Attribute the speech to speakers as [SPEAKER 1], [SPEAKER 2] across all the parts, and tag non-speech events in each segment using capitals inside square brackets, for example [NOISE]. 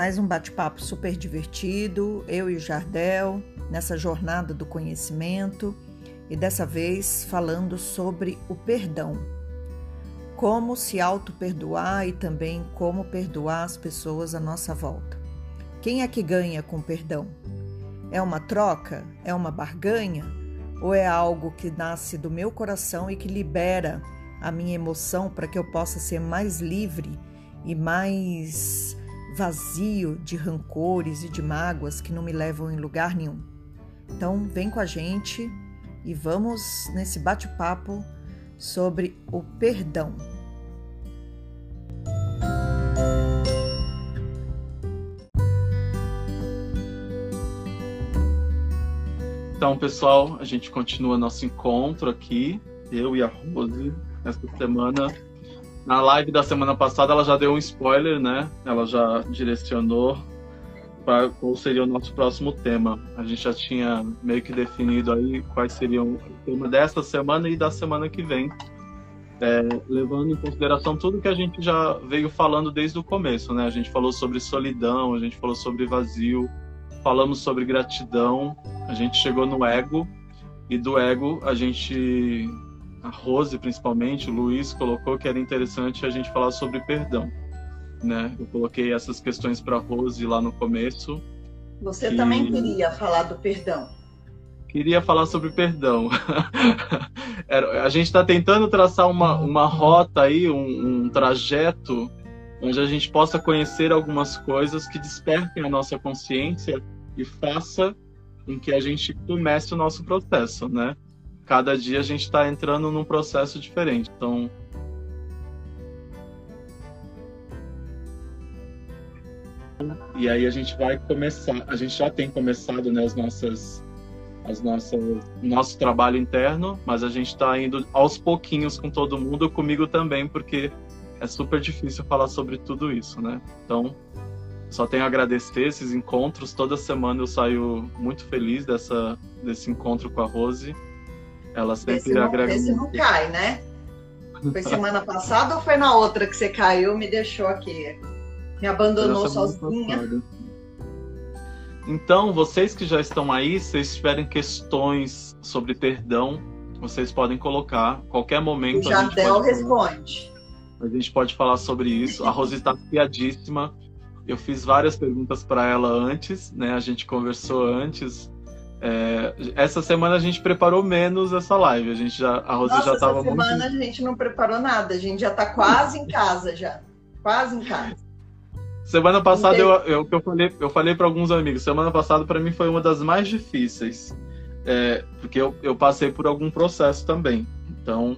[SPEAKER 1] Mais um bate-papo super divertido, eu e o Jardel, nessa jornada do conhecimento e dessa vez falando sobre o perdão. Como se auto-perdoar e também como perdoar as pessoas à nossa volta. Quem é que ganha com perdão? É uma troca? É uma barganha? Ou é algo que nasce do meu coração e que libera a minha emoção para que eu possa ser mais livre e mais vazio de rancores e de mágoas que não me levam em lugar nenhum. Então, vem com a gente e vamos nesse bate-papo sobre o perdão.
[SPEAKER 2] Então, pessoal, a gente continua nosso encontro aqui, eu e a Rose, essa semana. Na live da semana passada, ela já deu um spoiler, né? Ela já direcionou para qual seria o nosso próximo tema. A gente já tinha meio que definido aí quais seriam o tema dessa semana e da semana que vem, é, levando em consideração tudo que a gente já veio falando desde o começo, né? A gente falou sobre solidão, a gente falou sobre vazio, falamos sobre gratidão, a gente chegou no ego e do ego a gente a Rose principalmente, o Luiz colocou que era interessante a gente falar sobre perdão, né? Eu coloquei essas questões para Rose lá no começo.
[SPEAKER 1] Você que... também queria falar do perdão?
[SPEAKER 2] Queria falar sobre perdão. [LAUGHS] a gente está tentando traçar uma, uma rota aí, um, um trajeto onde a gente possa conhecer algumas coisas que despertem a nossa consciência e faça com que a gente comece o nosso processo, né? Cada dia a gente está entrando num processo diferente. Então, e aí a gente vai começar. A gente já tem começado né, as nossas, as nossas, nosso trabalho interno, mas a gente está indo aos pouquinhos com todo mundo, comigo também, porque é super difícil falar sobre tudo isso, né? Então, só tenho a agradecer esses encontros. Toda semana eu saio muito feliz dessa, desse encontro com a Rose. Ela sempre esse não, agrega.
[SPEAKER 1] Esse não cai, né? Foi semana passada ou foi na outra que você caiu me deixou aqui? Me abandonou sozinha. Passada.
[SPEAKER 2] Então, vocês que já estão aí, se vocês tiverem questões sobre perdão, vocês podem colocar. Qualquer momento.
[SPEAKER 1] O Jardel responde.
[SPEAKER 2] A gente pode falar sobre isso. A Rose está piadíssima. Eu fiz várias perguntas para ela antes, né? A gente conversou antes. É, essa semana a gente preparou menos essa live. A gente já, a Rose
[SPEAKER 1] Nossa,
[SPEAKER 2] já estava
[SPEAKER 1] muito. Essa semana a gente não preparou nada. A gente já está quase em casa já, quase em casa.
[SPEAKER 2] Semana passada eu, eu, eu falei, eu falei para alguns amigos. Semana passada para mim foi uma das mais difíceis, é, porque eu, eu passei por algum processo também. Então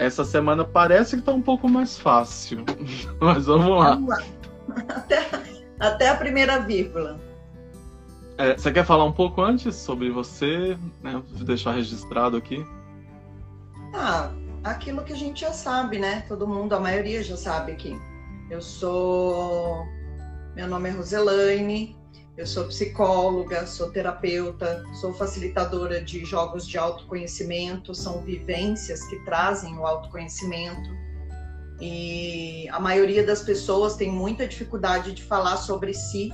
[SPEAKER 2] essa semana parece que está um pouco mais fácil. [LAUGHS] Mas vamos lá. Vamos lá. [LAUGHS]
[SPEAKER 1] Até, até a primeira vírgula.
[SPEAKER 2] É, você quer falar um pouco antes sobre você? Né? Deixar registrado aqui.
[SPEAKER 1] Ah, aquilo que a gente já sabe, né? Todo mundo, a maioria já sabe aqui. Eu sou. Meu nome é Roselaine, eu sou psicóloga, sou terapeuta, sou facilitadora de jogos de autoconhecimento, são vivências que trazem o autoconhecimento. E a maioria das pessoas tem muita dificuldade de falar sobre si.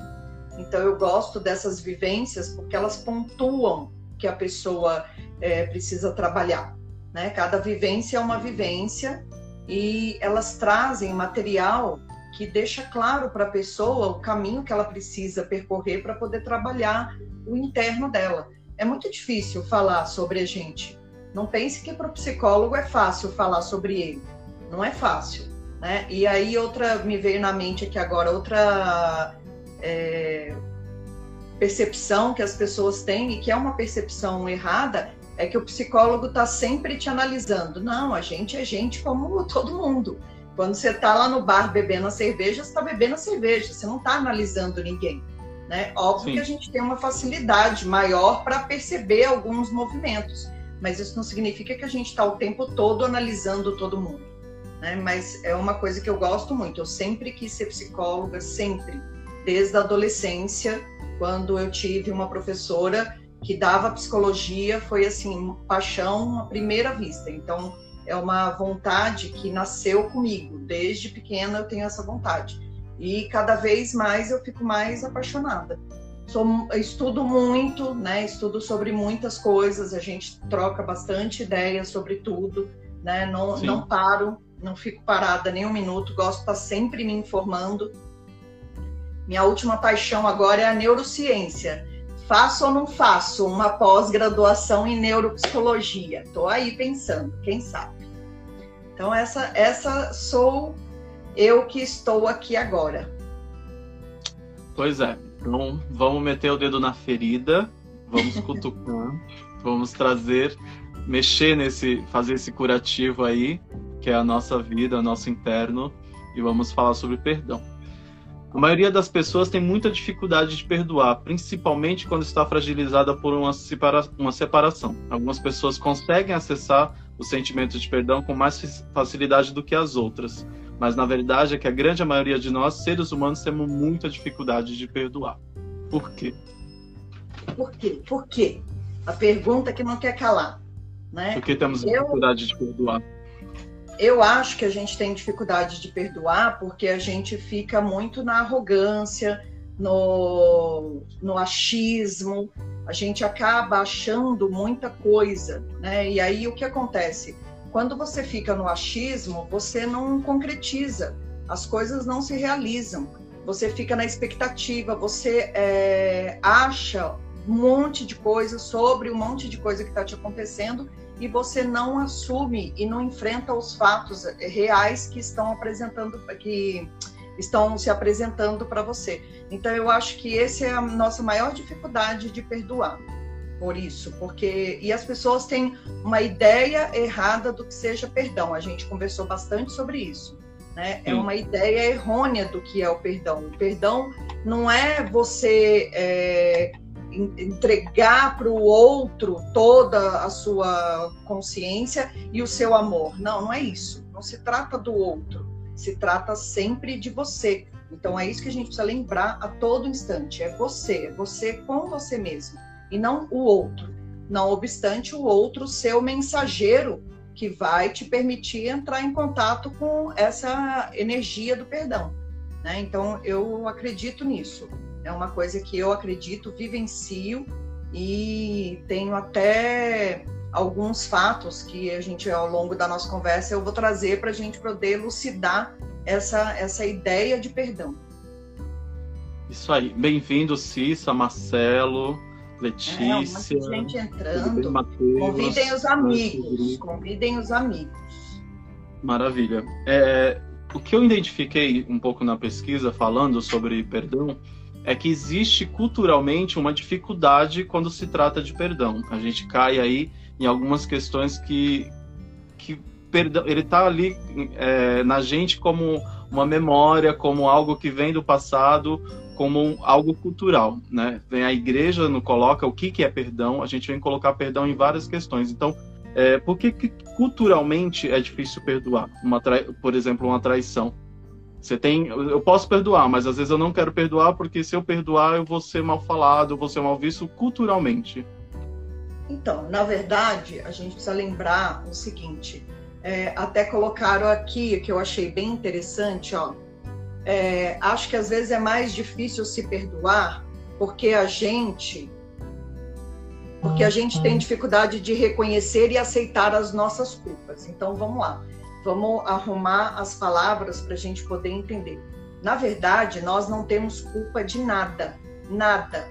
[SPEAKER 1] Então eu gosto dessas vivências porque elas pontuam que a pessoa é, precisa trabalhar. Né? Cada vivência é uma vivência e elas trazem material que deixa claro para a pessoa o caminho que ela precisa percorrer para poder trabalhar o interno dela. É muito difícil falar sobre a gente. Não pense que para o psicólogo é fácil falar sobre ele. Não é fácil. Né? E aí outra me veio na mente aqui agora outra é, percepção que as pessoas têm e que é uma percepção errada é que o psicólogo está sempre te analisando. Não, a gente é gente como todo mundo. Quando você está lá no bar bebendo a cerveja, você está bebendo a cerveja, você não está analisando ninguém. Né? Óbvio Sim. que a gente tem uma facilidade maior para perceber alguns movimentos, mas isso não significa que a gente está o tempo todo analisando todo mundo. Né? Mas é uma coisa que eu gosto muito. Eu sempre quis ser psicóloga, sempre, desde a adolescência, quando eu tive uma professora que dava psicologia, foi assim, paixão à primeira vista. Então, é uma vontade que nasceu comigo. Desde pequena eu tenho essa vontade. E cada vez mais eu fico mais apaixonada. Sou, estudo muito, né? Estudo sobre muitas coisas, a gente troca bastante ideias sobre tudo, né? Não, não paro, não fico parada nem um minuto, gosto de estar sempre me informando. Minha última paixão agora é a neurociência. Faço ou não faço uma pós-graduação em neuropsicologia? Estou aí pensando, quem sabe. Então essa essa sou eu que estou aqui agora.
[SPEAKER 2] Pois é. Então vamos meter o dedo na ferida, vamos cutucar, [LAUGHS] vamos trazer, mexer nesse, fazer esse curativo aí, que é a nossa vida, o nosso interno, e vamos falar sobre perdão. A maioria das pessoas tem muita dificuldade de perdoar, principalmente quando está fragilizada por uma, separa uma separação. Algumas pessoas conseguem acessar o sentimento de perdão com mais facilidade do que as outras, mas na verdade é que a grande maioria de nós, seres humanos, temos muita dificuldade de perdoar. Por quê?
[SPEAKER 1] Por quê? Por quê? A pergunta que não quer calar. Né?
[SPEAKER 2] Por que temos dificuldade eu, de perdoar?
[SPEAKER 1] Eu acho que a gente tem dificuldade de perdoar porque a gente fica muito na arrogância, no, no achismo, a gente acaba achando muita coisa, né? E aí o que acontece? Quando você fica no achismo, você não concretiza, as coisas não se realizam, você fica na expectativa, você é, acha um monte de coisa sobre um monte de coisa que está te acontecendo e você não assume e não enfrenta os fatos reais que estão apresentando que estão se apresentando para você. Então eu acho que essa é a nossa maior dificuldade de perdoar. Por isso, porque e as pessoas têm uma ideia errada do que seja perdão. A gente conversou bastante sobre isso. Né? É uma ideia errônea do que é o perdão. O perdão não é você é, entregar para o outro toda a sua consciência e o seu amor. Não, não é isso. Não se trata do outro se trata sempre de você. Então é isso que a gente precisa lembrar a todo instante. É você, é você com você mesmo e não o outro. Não obstante o outro ser o mensageiro que vai te permitir entrar em contato com essa energia do perdão. Né? Então eu acredito nisso. É uma coisa que eu acredito, vivencio e tenho até alguns fatos que a gente, ao longo da nossa conversa, eu vou trazer para a gente poder elucidar essa, essa ideia de perdão.
[SPEAKER 2] Isso aí. Bem-vindo, Cissa, Marcelo, Letícia.
[SPEAKER 1] É, gente entrando. Mateus, convidem os amigos. Convidem os amigos.
[SPEAKER 2] Maravilha. É, o que eu identifiquei um pouco na pesquisa, falando sobre perdão, é que existe culturalmente uma dificuldade quando se trata de perdão. A gente cai aí em algumas questões que, que perdão, ele está ali é, na gente como uma memória, como algo que vem do passado, como algo cultural, né? Vem a igreja não coloca o que, que é perdão, a gente vem colocar perdão em várias questões. Então, é, por que, que culturalmente é difícil perdoar? Uma por exemplo, uma traição. Você tem, eu posso perdoar, mas às vezes eu não quero perdoar porque se eu perdoar eu vou ser mal falado, eu vou ser mal visto culturalmente.
[SPEAKER 1] Então, na verdade, a gente precisa lembrar o seguinte: é, até colocaram aqui, que eu achei bem interessante, ó. É, acho que às vezes é mais difícil se perdoar porque a gente porque a gente tem dificuldade de reconhecer e aceitar as nossas culpas. Então vamos lá, vamos arrumar as palavras para a gente poder entender. Na verdade, nós não temos culpa de nada, nada.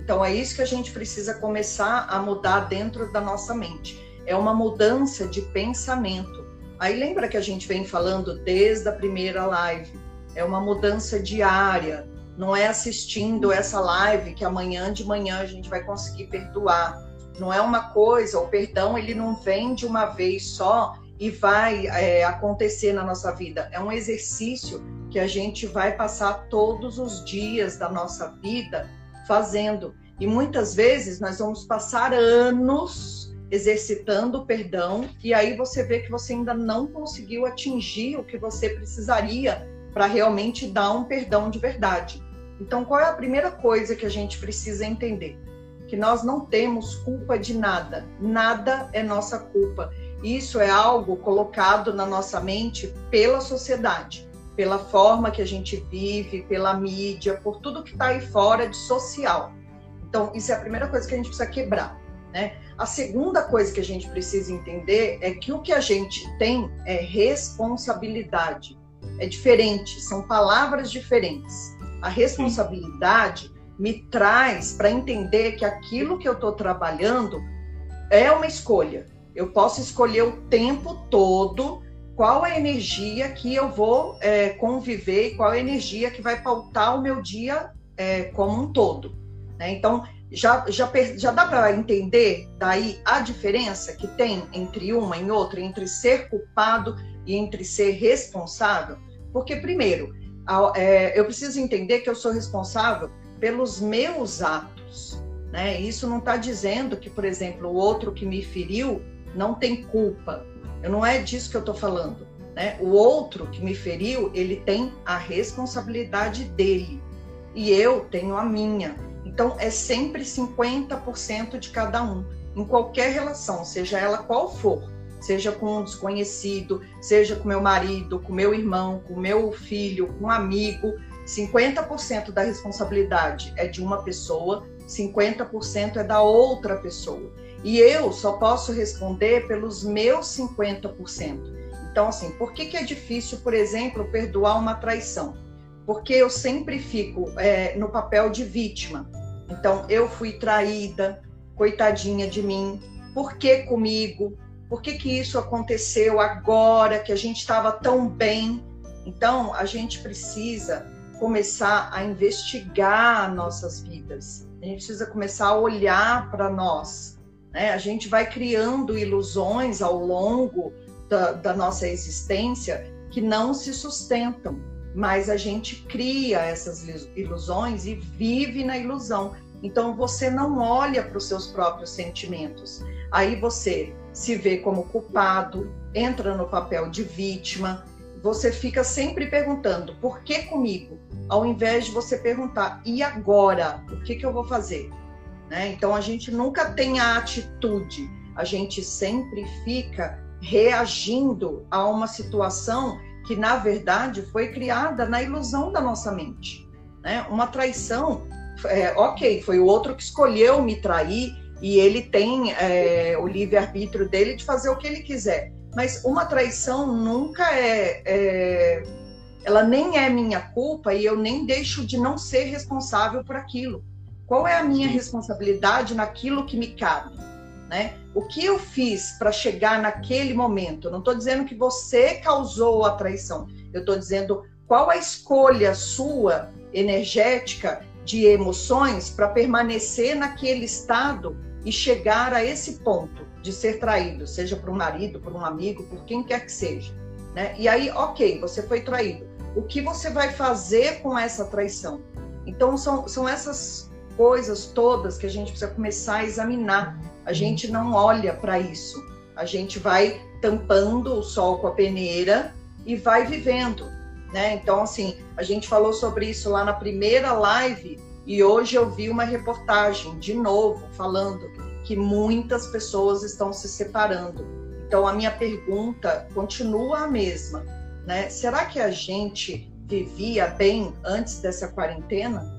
[SPEAKER 1] Então é isso que a gente precisa começar a mudar dentro da nossa mente. É uma mudança de pensamento. Aí lembra que a gente vem falando desde a primeira live. É uma mudança diária. Não é assistindo essa live que amanhã de manhã a gente vai conseguir perdoar. Não é uma coisa, o perdão ele não vem de uma vez só e vai é, acontecer na nossa vida. É um exercício que a gente vai passar todos os dias da nossa vida fazendo. E muitas vezes nós vamos passar anos exercitando o perdão e aí você vê que você ainda não conseguiu atingir o que você precisaria para realmente dar um perdão de verdade. Então, qual é a primeira coisa que a gente precisa entender? Que nós não temos culpa de nada, nada é nossa culpa. Isso é algo colocado na nossa mente pela sociedade. pela forma que a gente vive, pela mídia, por tudo que está aí fora de social. Então, isso é a primeira coisa que a gente precisa quebrar. Né? A segunda coisa que a gente precisa entender é que o que a gente tem é responsabilidade. É diferente, são palavras diferentes. A responsabilidade me traz para entender que aquilo que eu estou trabalhando é uma escolha. Eu posso escolher o tempo todo qual a energia que eu vou é, conviver e qual a energia que vai pautar o meu dia é, como um todo. Né? Então, já, já, já dá para entender daí a diferença que tem entre uma e outra, entre ser culpado e entre ser responsável? Porque, primeiro, é, eu preciso entender que eu sou responsável pelos meus atos. Né? Isso não está dizendo que, por exemplo, o outro que me feriu não tem culpa. Eu não é disso que eu estou falando. Né? O outro que me feriu, ele tem a responsabilidade dele e eu tenho a minha. Então é sempre 50% de cada um, em qualquer relação, seja ela qual for, seja com um desconhecido, seja com meu marido, com meu irmão, com meu filho, com um amigo, 50% da responsabilidade é de uma pessoa, 50% é da outra pessoa. E eu só posso responder pelos meus 50%. Então, assim, por que, que é difícil, por exemplo, perdoar uma traição? Porque eu sempre fico é, no papel de vítima. Então, eu fui traída, coitadinha de mim, por que comigo? Por que, que isso aconteceu agora que a gente estava tão bem? Então, a gente precisa começar a investigar nossas vidas. A gente precisa começar a olhar para nós. Né? A gente vai criando ilusões ao longo da, da nossa existência que não se sustentam, mas a gente cria essas ilusões e vive na ilusão. Então você não olha para os seus próprios sentimentos. Aí você se vê como culpado, entra no papel de vítima, você fica sempre perguntando por que comigo, ao invés de você perguntar e agora, o que, que eu vou fazer? Né? Então a gente nunca tem a atitude, a gente sempre fica reagindo a uma situação que na verdade foi criada na ilusão da nossa mente. Né? Uma traição, é, ok, foi o outro que escolheu me trair e ele tem é, o livre arbítrio dele de fazer o que ele quiser. Mas uma traição nunca é, é, Ela nem é minha culpa e eu nem deixo de não ser responsável por aquilo. Qual é a minha responsabilidade naquilo que me cabe? Né? O que eu fiz para chegar naquele momento? Não estou dizendo que você causou a traição. Eu estou dizendo qual a escolha sua energética de emoções para permanecer naquele estado e chegar a esse ponto de ser traído, seja por um marido, por um amigo, por quem quer que seja. Né? E aí, ok, você foi traído. O que você vai fazer com essa traição? Então, são, são essas coisas todas que a gente precisa começar a examinar. A gente não olha para isso. A gente vai tampando o sol com a peneira e vai vivendo. Né? Então, assim, a gente falou sobre isso lá na primeira live e hoje eu vi uma reportagem de novo falando que muitas pessoas estão se separando. Então, a minha pergunta continua a mesma, né? Será que a gente vivia bem antes dessa quarentena?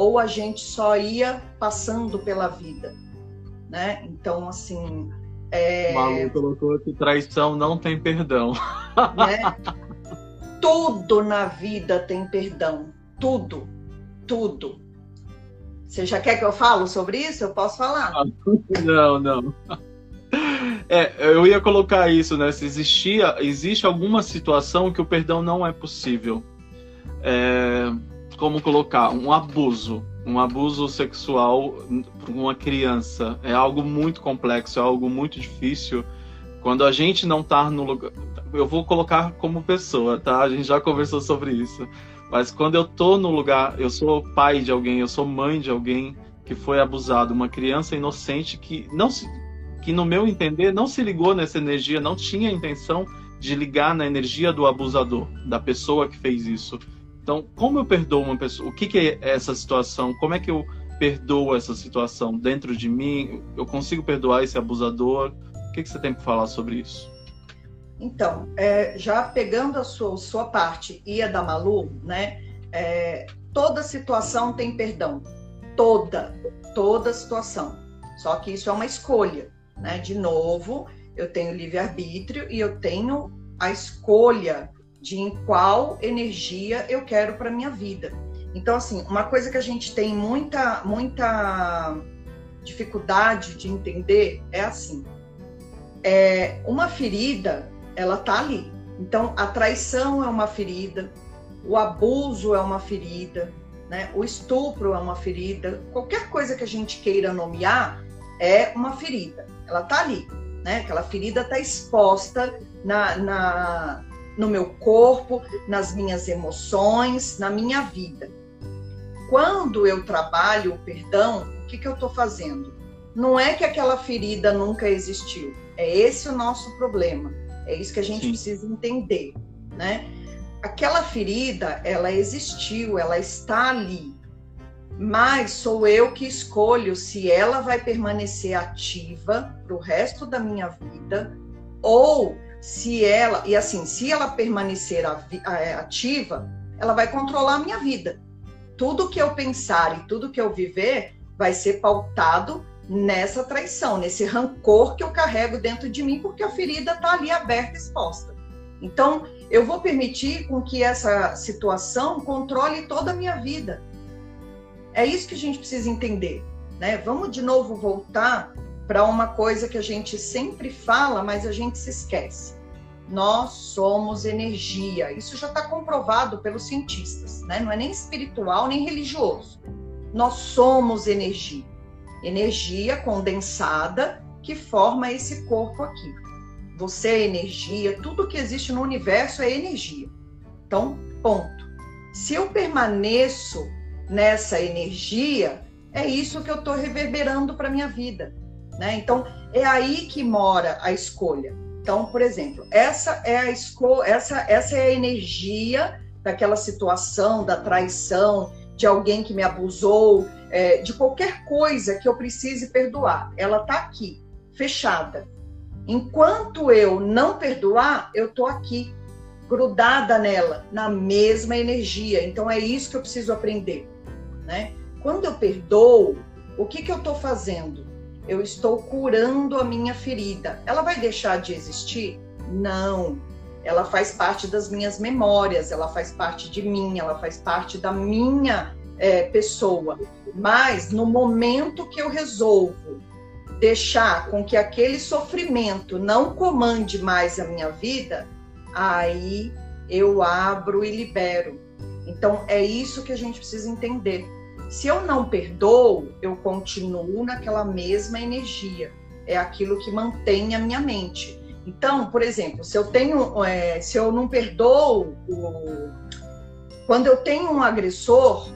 [SPEAKER 1] Ou a gente só ia passando pela vida, né? Então, assim... É...
[SPEAKER 2] Malu colocou que traição não tem perdão.
[SPEAKER 1] Né? Tudo na vida tem perdão. Tudo. Tudo você já quer que eu falo sobre isso? Eu posso falar?
[SPEAKER 2] Não, não. É, eu ia colocar isso, né? Se existia, existe alguma situação que o perdão não é possível. É, como colocar um abuso, um abuso sexual por uma criança é algo muito complexo, é algo muito difícil. Quando a gente não tá no lugar, eu vou colocar como pessoa, tá? A gente já conversou sobre isso. Mas quando eu tô no lugar, eu sou pai de alguém, eu sou mãe de alguém que foi abusado, uma criança inocente que não se, que no meu entender não se ligou nessa energia, não tinha intenção de ligar na energia do abusador, da pessoa que fez isso. Então, como eu perdoo uma pessoa? O que, que é essa situação? Como é que eu perdoo essa situação dentro de mim? Eu consigo perdoar esse abusador? O que, que você tem para falar sobre isso?
[SPEAKER 1] Então, é, já pegando a sua, sua parte e a da Malu, né? É, toda situação tem perdão. Toda, toda situação. Só que isso é uma escolha, né? De novo, eu tenho livre-arbítrio e eu tenho a escolha de em qual energia eu quero para minha vida. Então, assim, uma coisa que a gente tem muita, muita dificuldade de entender é assim: é, uma ferida, ela tá ali. Então, a traição é uma ferida, o abuso é uma ferida, né? o estupro é uma ferida, qualquer coisa que a gente queira nomear é uma ferida. Ela tá ali, né? Aquela ferida está exposta na, na, no meu corpo, nas minhas emoções, na minha vida. Quando eu trabalho o perdão, o que, que eu estou fazendo? Não é que aquela ferida nunca existiu. É esse o nosso problema. É isso que a gente Sim. precisa entender, né? Aquela ferida, ela existiu, ela está ali. Mas sou eu que escolho se ela vai permanecer ativa para o resto da minha vida ou se ela, e assim, se ela permanecer ativa, ela vai controlar a minha vida. Tudo que eu pensar e tudo que eu viver vai ser pautado nessa traição, nesse rancor que eu carrego dentro de mim, porque a ferida está ali aberta, exposta. Então, eu vou permitir com que essa situação controle toda a minha vida. É isso que a gente precisa entender, né? Vamos de novo voltar para uma coisa que a gente sempre fala, mas a gente se esquece. Nós somos energia. Isso já está comprovado pelos cientistas, né? Não é nem espiritual nem religioso. Nós somos energia. Energia condensada que forma esse corpo aqui. Você é energia, tudo que existe no universo é energia. Então, ponto. Se eu permaneço nessa energia, é isso que eu estou reverberando para minha vida. Né? Então, é aí que mora a escolha. Então, por exemplo, essa é a escolha, essa, essa é a energia daquela situação, da traição, de alguém que me abusou, é, de qualquer coisa que eu precise perdoar. Ela está aqui, fechada. Enquanto eu não perdoar, eu estou aqui, grudada nela, na mesma energia. Então é isso que eu preciso aprender. Né? Quando eu perdoo, o que, que eu estou fazendo? Eu estou curando a minha ferida. Ela vai deixar de existir? Não. Ela faz parte das minhas memórias, ela faz parte de mim, ela faz parte da minha é, pessoa. Mas no momento que eu resolvo deixar com que aquele sofrimento não comande mais a minha vida, aí eu abro e libero. Então é isso que a gente precisa entender se eu não perdoo, eu continuo naquela mesma energia. É aquilo que mantém a minha mente. Então, por exemplo, se eu tenho, é, se eu não perdoo, o... quando eu tenho um agressor,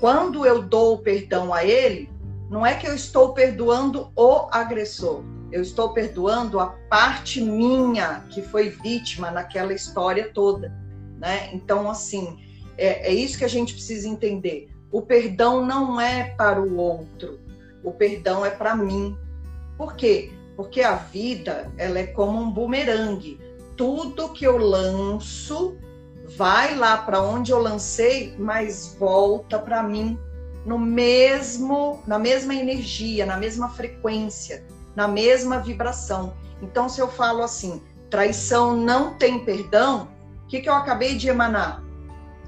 [SPEAKER 1] quando eu dou o perdão a ele, não é que eu estou perdoando o agressor, eu estou perdoando a parte minha que foi vítima naquela história toda, né? Então, assim, é, é isso que a gente precisa entender. O perdão não é para o outro, o perdão é para mim. Por quê? Porque a vida, ela é como um bumerangue. Tudo que eu lanço vai lá para onde eu lancei, mas volta para mim no mesmo, na mesma energia, na mesma frequência, na mesma vibração. Então, se eu falo assim, traição não tem perdão, o que, que eu acabei de emanar?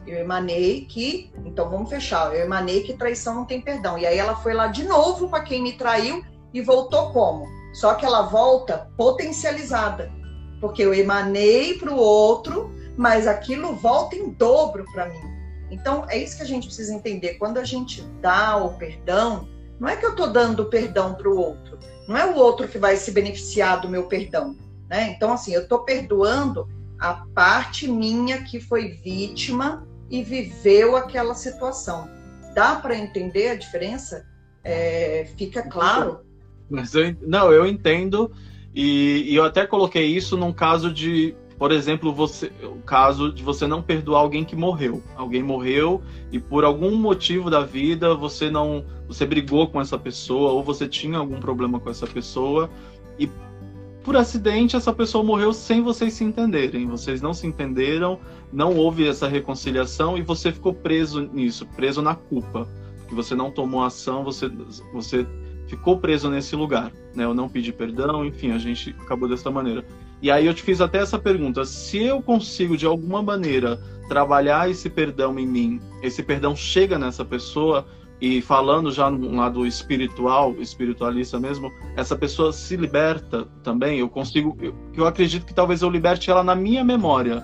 [SPEAKER 1] Eu emanei que, então vamos fechar. Eu emanei que traição não tem perdão. E aí ela foi lá de novo para quem me traiu e voltou como? Só que ela volta potencializada, porque eu emanei para o outro, mas aquilo volta em dobro para mim. Então é isso que a gente precisa entender. Quando a gente dá o perdão, não é que eu estou dando perdão para o outro, não é o outro que vai se beneficiar do meu perdão. Né? Então, assim, eu estou perdoando a parte minha que foi vítima e viveu aquela situação. Dá para entender a diferença? É, fica claro?
[SPEAKER 2] Mas eu, não, eu entendo e, e, eu até coloquei isso num caso de, por exemplo, você, o caso de você não perdoar alguém que morreu. Alguém morreu e por algum motivo da vida você não, você brigou com essa pessoa ou você tinha algum problema com essa pessoa e por acidente essa pessoa morreu sem vocês se entenderem. Vocês não se entenderam, não houve essa reconciliação e você ficou preso nisso, preso na culpa. Que você não tomou ação, você, você ficou preso nesse lugar. Né? Eu não pedi perdão, enfim, a gente acabou dessa maneira. E aí eu te fiz até essa pergunta: se eu consigo de alguma maneira trabalhar esse perdão em mim, esse perdão chega nessa pessoa, e falando já no lado espiritual, espiritualista mesmo, essa pessoa se liberta também. Eu consigo, eu, eu acredito que talvez eu liberte ela na minha memória.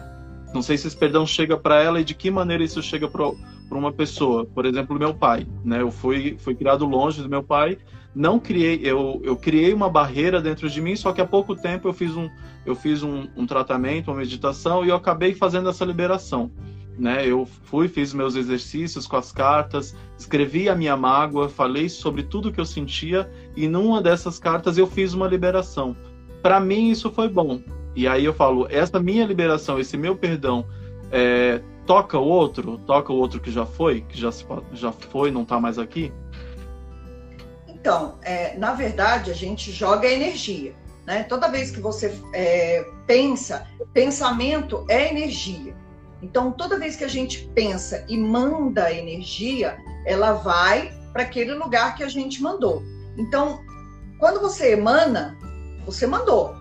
[SPEAKER 2] Não sei se esse perdão chega para ela e de que maneira isso chega para uma pessoa. Por exemplo, meu pai, né? Eu fui, fui criado longe do meu pai, não criei, eu, eu criei uma barreira dentro de mim, só que há pouco tempo eu fiz um, eu fiz um, um tratamento, uma meditação e eu acabei fazendo essa liberação né? Eu fui, fiz meus exercícios com as cartas, escrevi a minha mágoa, falei sobre tudo que eu sentia e numa dessas cartas eu fiz uma liberação. Para mim isso foi bom. E aí eu falo, essa minha liberação, esse meu perdão, é, toca o outro, toca o outro que já foi, que já, já foi, não está mais aqui?
[SPEAKER 1] Então, é, na verdade, a gente joga energia. Né? Toda vez que você é, pensa, pensamento é energia. Então, toda vez que a gente pensa e manda energia, ela vai para aquele lugar que a gente mandou. Então, quando você emana, você mandou.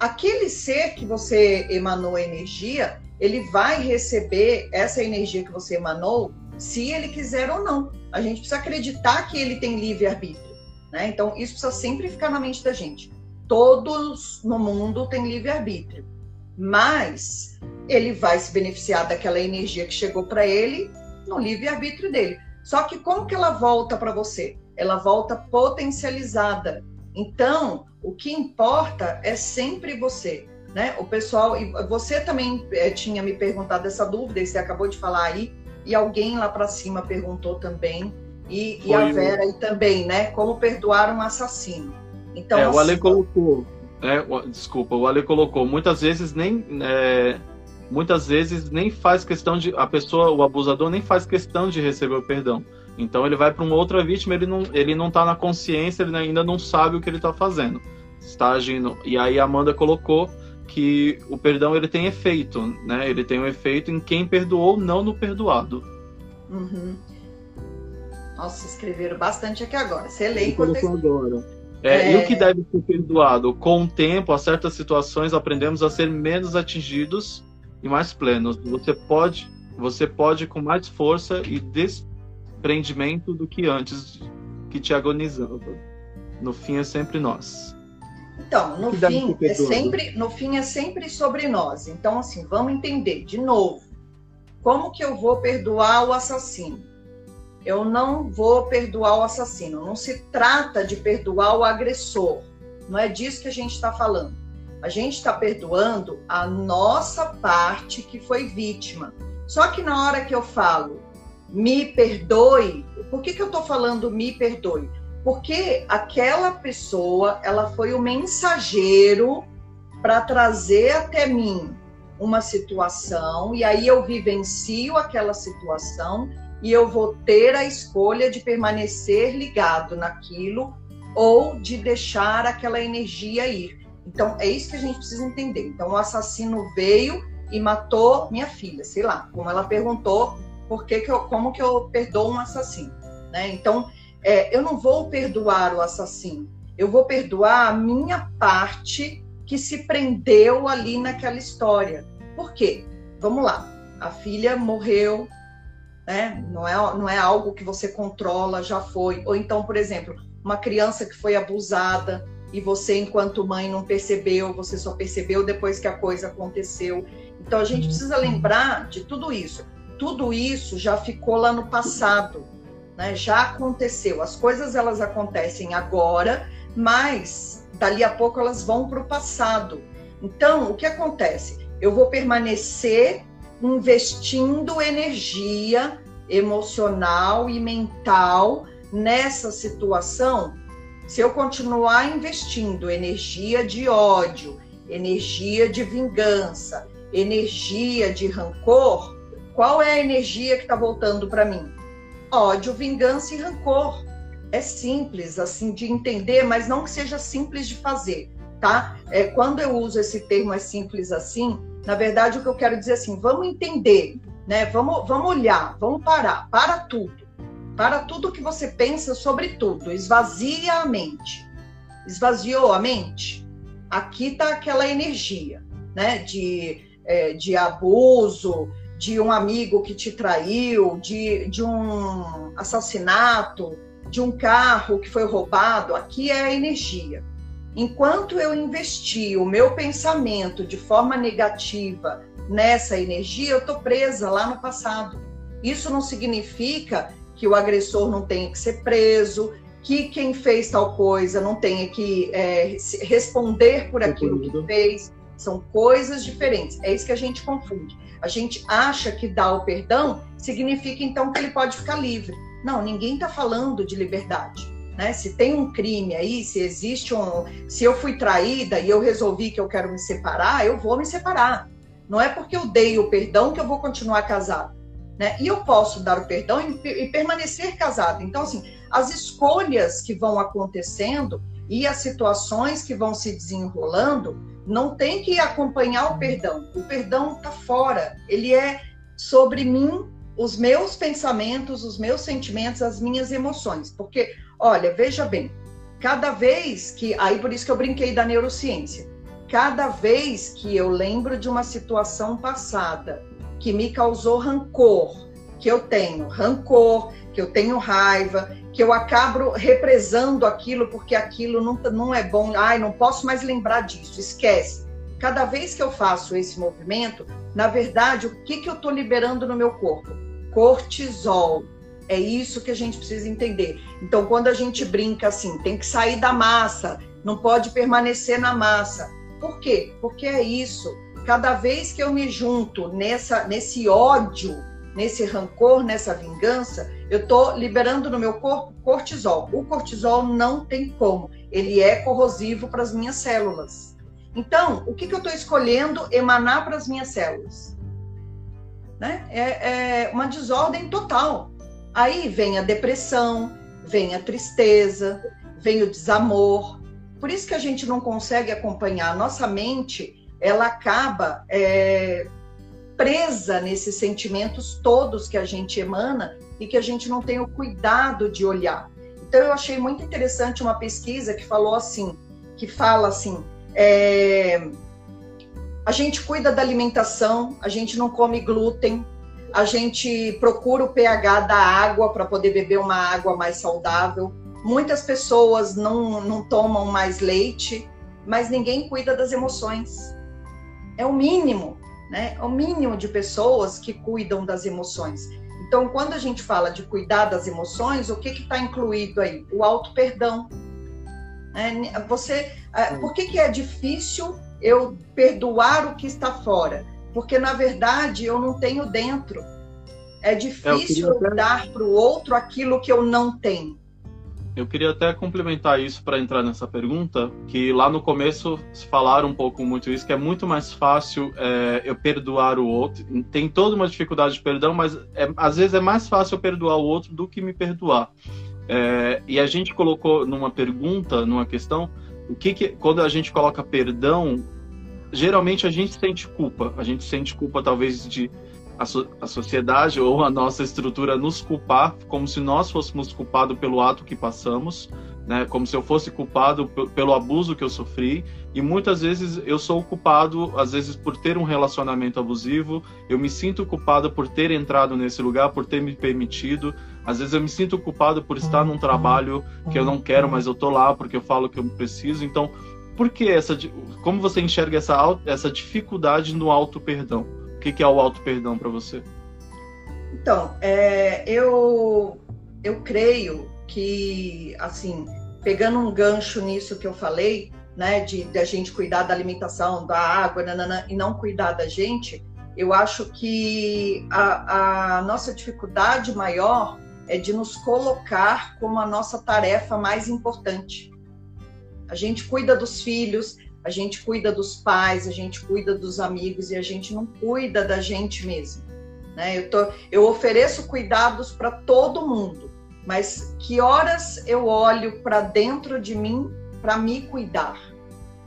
[SPEAKER 1] Aquele ser que você emanou energia, ele vai receber essa energia que você emanou, se ele quiser ou não. A gente precisa acreditar que ele tem livre-arbítrio. Né? Então, isso precisa sempre ficar na mente da gente. Todos no mundo têm livre-arbítrio mas ele vai se beneficiar daquela energia que chegou para ele no livre-arbítrio dele. Só que como que ela volta para você? Ela volta potencializada. Então, o que importa é sempre você, né? O pessoal, e você também é, tinha me perguntado essa dúvida, e você acabou de falar aí, e alguém lá para cima perguntou também, e, e a Vera aí também, né? Como perdoar um assassino.
[SPEAKER 2] Então, é, assim, o Ale colocou é, desculpa, o Ale colocou, muitas vezes nem é, muitas vezes nem faz questão de a pessoa, o abusador nem faz questão de receber o perdão. Então ele vai para uma outra vítima, ele não ele não tá na consciência, ele ainda não sabe o que ele está fazendo. Está agindo. E aí a Amanda colocou que o perdão ele tem efeito, né? Ele tem um efeito em quem perdoou, não no perdoado.
[SPEAKER 1] Uhum. Nossa, escreveram bastante aqui agora. Você lê enquanto
[SPEAKER 2] eu... agora. É, é... E o que é. deve ser perdoado? Com o tempo, a certas situações, aprendemos a ser menos atingidos e mais plenos. Você pode, você pode com mais força e desprendimento do que antes, que te agonizava. No fim, é sempre nós.
[SPEAKER 1] Então, no fim, é sempre, no fim é sempre sobre nós. Então, assim, vamos entender de novo. Como que eu vou perdoar o assassino? Eu não vou perdoar o assassino. Não se trata de perdoar o agressor. Não é disso que a gente está falando. A gente está perdoando a nossa parte que foi vítima. Só que na hora que eu falo me perdoe, por que, que eu estou falando me perdoe? Porque aquela pessoa, ela foi o mensageiro para trazer até mim uma situação, e aí eu vivencio aquela situação e eu vou ter a escolha de permanecer ligado naquilo ou de deixar aquela energia ir. Então, é isso que a gente precisa entender. Então, o assassino veio e matou minha filha, sei lá, como ela perguntou, por que, que eu, como que eu perdoo um assassino, né? Então, é, eu não vou perdoar o assassino, eu vou perdoar a minha parte que se prendeu ali naquela história. Por quê? Vamos lá. A filha morreu, né? Não é, não é algo que você controla, já foi. Ou então, por exemplo, uma criança que foi abusada e você, enquanto mãe, não percebeu, você só percebeu depois que a coisa aconteceu. Então, a gente uhum. precisa lembrar de tudo isso. Tudo isso já ficou lá no passado, né? Já aconteceu. As coisas elas acontecem agora, mas dali a pouco elas vão para o passado. Então, o que acontece? Eu vou permanecer investindo energia emocional e mental nessa situação, se eu continuar investindo energia de ódio, energia de vingança, energia de rancor, qual é a energia que está voltando para mim? Ódio, vingança e rancor. É simples assim de entender, mas não que seja simples de fazer. tá? É, quando eu uso esse termo é simples assim, na verdade o que eu quero dizer é assim, vamos entender, né? Vamos, vamos olhar, vamos parar, para tudo. Para tudo que você pensa sobre tudo, esvazia a mente. Esvaziou a mente? Aqui está aquela energia, né? De, é, de abuso, de um amigo que te traiu, de, de um assassinato, de um carro que foi roubado. Aqui é a energia. Enquanto eu investi o meu pensamento de forma negativa nessa energia, eu estou presa lá no passado. Isso não significa que o agressor não tenha que ser preso, que quem fez tal coisa não tenha que é, responder por aquilo que fez. São coisas diferentes. É isso que a gente confunde. A gente acha que dar o perdão significa então que ele pode ficar livre. Não, ninguém está falando de liberdade. Né? Se tem um crime aí, se existe um. Se eu fui traída e eu resolvi que eu quero me separar, eu vou me separar. Não é porque eu dei o perdão que eu vou continuar casado. Né? E eu posso dar o perdão e, e permanecer casado. Então, assim, as escolhas que vão acontecendo e as situações que vão se desenrolando não tem que acompanhar o perdão. O perdão está fora. Ele é sobre mim, os meus pensamentos, os meus sentimentos, as minhas emoções. Porque Olha, veja bem, cada vez que. Aí por isso que eu brinquei da neurociência. Cada vez que eu lembro de uma situação passada que me causou rancor, que eu tenho rancor, que eu tenho raiva, que eu acabo represando aquilo porque aquilo não, não é bom, ai, não posso mais lembrar disso, esquece. Cada vez que eu faço esse movimento, na verdade, o que, que eu estou liberando no meu corpo? Cortisol. É isso que a gente precisa entender. Então, quando a gente brinca assim, tem que sair da massa, não pode permanecer na massa. Por quê? Porque é isso. Cada vez que eu me junto nessa, nesse ódio, nesse rancor, nessa vingança, eu estou liberando no meu corpo cortisol. O cortisol não tem como, ele é corrosivo para as minhas células. Então, o que, que eu estou escolhendo emanar para as minhas células? Né? É, é uma desordem total. Aí vem a depressão, vem a tristeza, vem o desamor. Por isso que a gente não consegue acompanhar. A nossa mente, ela acaba é, presa nesses sentimentos todos que a gente emana e que a gente não tem o cuidado de olhar. Então eu achei muito interessante uma pesquisa que falou assim, que fala assim, é, a gente cuida da alimentação, a gente não come glúten, a gente procura o pH da água para poder beber uma água mais saudável. Muitas pessoas não, não tomam mais leite, mas ninguém cuida das emoções. É o mínimo, né? É o mínimo de pessoas que cuidam das emoções. Então, quando a gente fala de cuidar das emoções, o que está incluído aí? O auto perdão. É, você, é, por que, que é difícil eu perdoar o que está fora? Porque na verdade eu não tenho dentro. É difícil é, dar para o outro aquilo que eu não tenho.
[SPEAKER 2] Eu queria até complementar isso para entrar nessa pergunta, que lá no começo se falaram um pouco muito isso, que é muito mais fácil é, eu perdoar o outro. Tem toda uma dificuldade de perdão, mas é, às vezes é mais fácil eu perdoar o outro do que me perdoar. É, e a gente colocou numa pergunta, numa questão, o que, que quando a gente coloca perdão, geralmente a gente sente culpa. A gente sente culpa, talvez, de a, so, a, sociedade ou a nossa estrutura nos culpar, como se nós fôssemos culpados pelo ato que passamos, né? Como se eu fosse culpado pelo abuso que eu sofri. E muitas vezes eu sou culpado, às vezes por ter um relacionamento abusivo. Eu me sinto culpado por ter entrado nesse lugar, por ter me permitido. Às vezes eu me sinto culpado por estar num trabalho que eu não quero, mas eu tô lá porque eu falo que eu preciso. Então por que essa. Como você enxerga essa, essa dificuldade no auto-perdão? O que, que é o auto-perdão para você?
[SPEAKER 1] Então, é, eu, eu creio que, assim, pegando um gancho nisso que eu falei, né, de, de a gente cuidar da alimentação, da água, nanana, e não cuidar da gente, eu acho que a, a nossa dificuldade maior é de nos colocar como a nossa tarefa mais importante. A gente cuida dos filhos, a gente cuida dos pais, a gente cuida dos amigos e a gente não cuida da gente mesmo. Né? Eu, tô, eu ofereço cuidados para todo mundo, mas que horas eu olho para dentro de mim para me cuidar?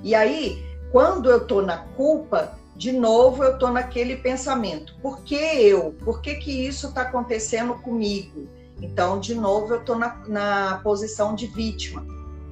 [SPEAKER 1] E aí, quando eu estou na culpa, de novo eu estou naquele pensamento: por que eu? Por que, que isso está acontecendo comigo? Então, de novo, eu estou na, na posição de vítima.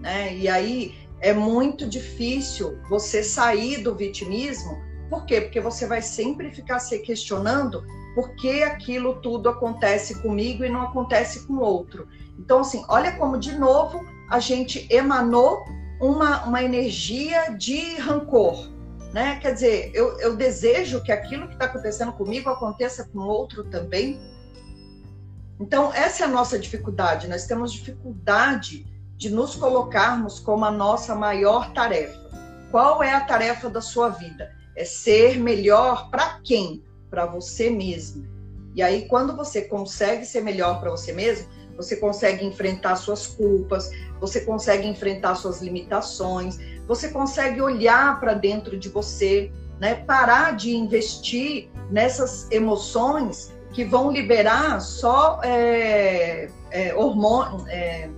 [SPEAKER 1] Né? E aí é muito difícil você sair do vitimismo. Por quê? Porque você vai sempre ficar se questionando por que aquilo tudo acontece comigo e não acontece com outro. Então, assim, olha como, de novo, a gente emanou uma, uma energia de rancor. Né? Quer dizer, eu, eu desejo que aquilo que está acontecendo comigo aconteça com outro também. Então, essa é a nossa dificuldade. Nós temos dificuldade de nos colocarmos como a nossa maior tarefa. Qual é a tarefa da sua vida? É ser melhor para quem? Para você mesmo. E aí, quando você consegue ser melhor para você mesmo, você consegue enfrentar suas culpas, você consegue enfrentar suas limitações, você consegue olhar para dentro de você, né? parar de investir nessas emoções que vão liberar só é, é, é,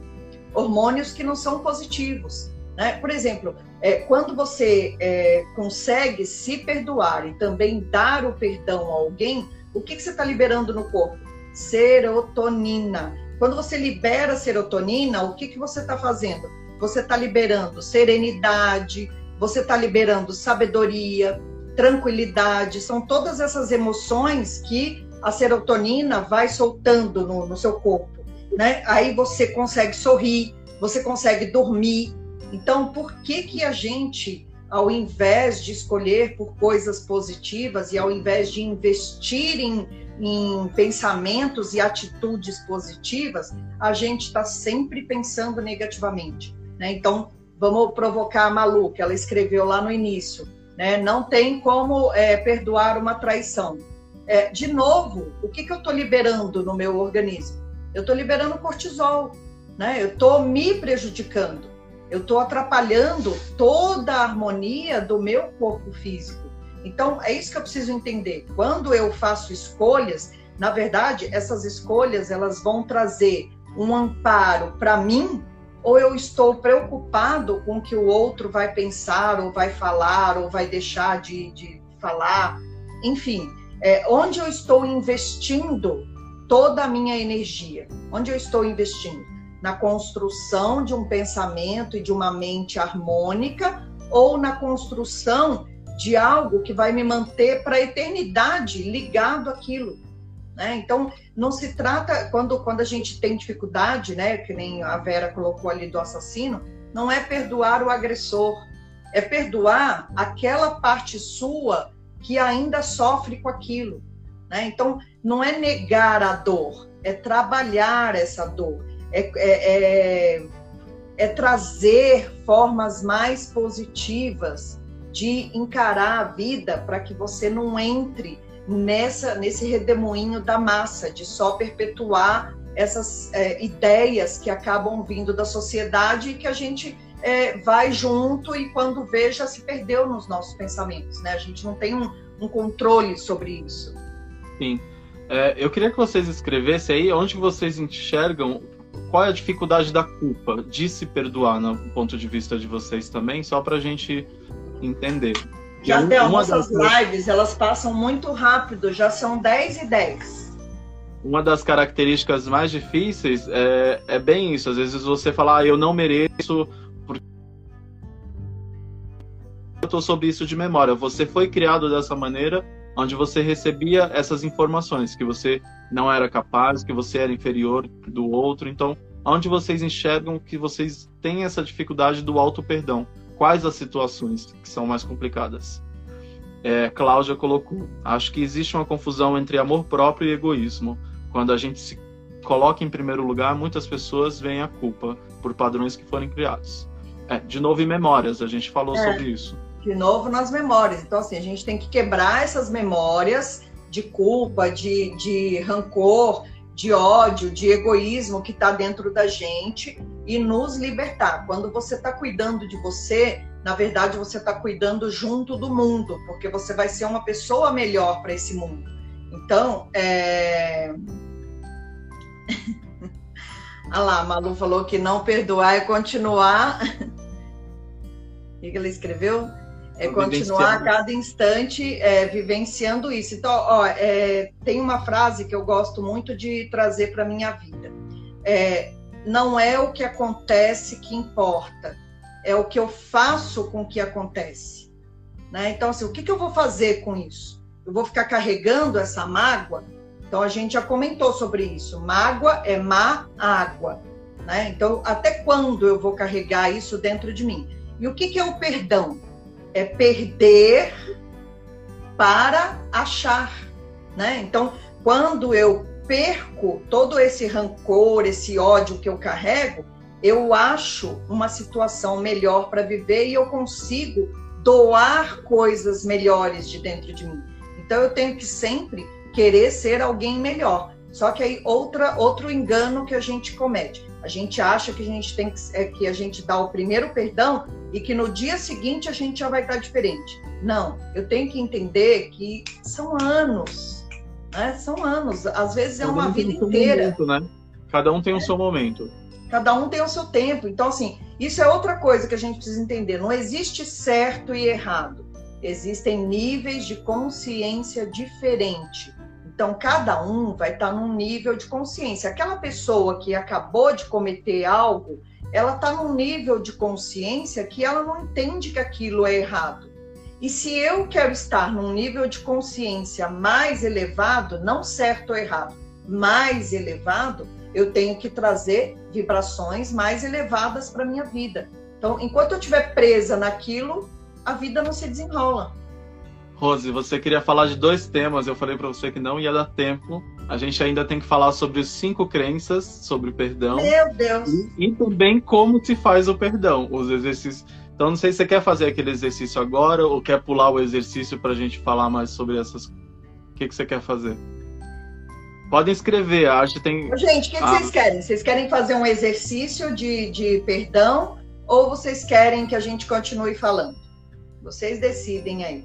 [SPEAKER 1] hormônios que não são positivos. Né? Por exemplo, é, quando você é, consegue se perdoar e também dar o perdão a alguém, o que, que você está liberando no corpo? Serotonina. Quando você libera serotonina, o que, que você está fazendo? Você está liberando serenidade, você está liberando sabedoria, tranquilidade, são todas essas emoções que a serotonina vai soltando no, no seu corpo, né? Aí você consegue sorrir, você consegue dormir. Então, por que que a gente, ao invés de escolher por coisas positivas e ao invés de investir em, em pensamentos e atitudes positivas, a gente está sempre pensando negativamente? Né? Então, vamos provocar a Malu, que ela escreveu lá no início. Né? Não tem como é, perdoar uma traição. É, de novo, o que, que eu estou liberando no meu organismo? Eu estou liberando cortisol, né? eu estou me prejudicando, eu estou atrapalhando toda a harmonia do meu corpo físico. Então, é isso que eu preciso entender. Quando eu faço escolhas, na verdade, essas escolhas elas vão trazer um amparo para mim ou eu estou preocupado com o que o outro vai pensar, ou vai falar, ou vai deixar de, de falar. Enfim, é, onde eu estou investindo toda a minha energia? Onde eu estou investindo? Na construção de um pensamento e de uma mente harmônica, ou na construção de algo que vai me manter para a eternidade ligado àquilo? Né? Então, não se trata, quando, quando a gente tem dificuldade, né, que nem a Vera colocou ali do assassino, não é perdoar o agressor, é perdoar aquela parte sua que ainda sofre com aquilo. Né? Então, não é negar a dor, é trabalhar essa dor, é, é, é, é trazer formas mais positivas de encarar a vida para que você não entre nessa nesse redemoinho da massa, de só perpetuar essas é, ideias que acabam vindo da sociedade e que a gente é, vai junto e quando vê já se perdeu nos nossos pensamentos, né? A gente não tem um, um controle sobre isso.
[SPEAKER 2] Sim. É, eu queria que vocês escrevessem aí onde vocês enxergam qual é a dificuldade da culpa de se perdoar no ponto de vista de vocês também, só para a gente entender.
[SPEAKER 1] Já até as nossas das... lives, elas passam muito rápido, já são 10 e 10.
[SPEAKER 2] Uma das características mais difíceis é, é bem isso. Às vezes você fala, ah, eu não mereço porque eu estou sob isso de memória. Você foi criado dessa maneira, onde você recebia essas informações, que você não era capaz, que você era inferior do outro. Então, onde vocês enxergam que vocês têm essa dificuldade do auto-perdão? quais as situações que são mais complicadas? É, Cláudia colocou: acho que existe uma confusão entre amor próprio e egoísmo. Quando a gente se coloca em primeiro lugar, muitas pessoas veem a culpa por padrões que foram criados. É, de novo, em memórias, a gente falou é, sobre isso.
[SPEAKER 1] De novo, nas memórias. Então, assim, a gente tem que quebrar essas memórias de culpa, de, de rancor, de ódio, de egoísmo que está dentro da gente e nos libertar. Quando você está cuidando de você, na verdade você está cuidando junto do mundo, porque você vai ser uma pessoa melhor para esse mundo. Então, é... [LAUGHS] ah lá, a Malu falou que não perdoar é continuar [LAUGHS] O que ele escreveu? É continuar a cada instante é, vivenciando isso. Então, ó, é, tem uma frase que eu gosto muito de trazer para minha vida. É, não é o que acontece que importa, é o que eu faço com o que acontece. Né? Então, assim, o que, que eu vou fazer com isso? Eu vou ficar carregando essa mágoa? Então, a gente já comentou sobre isso. Mágoa é má água. Né? Então, até quando eu vou carregar isso dentro de mim? E o que, que é o perdão? É perder para achar. Né? Então, quando eu perco todo esse rancor, esse ódio que eu carrego, eu acho uma situação melhor para viver e eu consigo doar coisas melhores de dentro de mim. Então eu tenho que sempre querer ser alguém melhor. Só que aí outra outro engano que a gente comete. A gente acha que a gente tem que, é, que a gente dá o primeiro perdão e que no dia seguinte a gente já vai estar diferente. Não, eu tenho que entender que são anos né? São anos, às vezes é Cada uma um vida inteira.
[SPEAKER 2] Momento, né? Cada um tem o seu momento.
[SPEAKER 1] Cada um tem o seu tempo. Então, assim, isso é outra coisa que a gente precisa entender. Não existe certo e errado. Existem níveis de consciência diferente. Então, cada um vai estar num nível de consciência. Aquela pessoa que acabou de cometer algo, ela está num nível de consciência que ela não entende que aquilo é errado. E se eu quero estar num nível de consciência mais elevado, não certo ou errado, mais elevado, eu tenho que trazer vibrações mais elevadas para minha vida. Então, enquanto eu estiver presa naquilo, a vida não se desenrola.
[SPEAKER 2] Rose, você queria falar de dois temas, eu falei para você que não ia dar tempo. A gente ainda tem que falar sobre cinco crenças sobre perdão.
[SPEAKER 1] Meu Deus!
[SPEAKER 2] E, e também como se faz o perdão, os exercícios então, não sei se você quer fazer aquele exercício agora ou quer pular o exercício para a gente falar mais sobre essas. O que, que você quer fazer? Podem escrever, acho que tem.
[SPEAKER 1] Gente, o que, que ah. vocês querem? Vocês querem fazer um exercício de, de perdão ou vocês querem que a gente continue falando? Vocês decidem aí.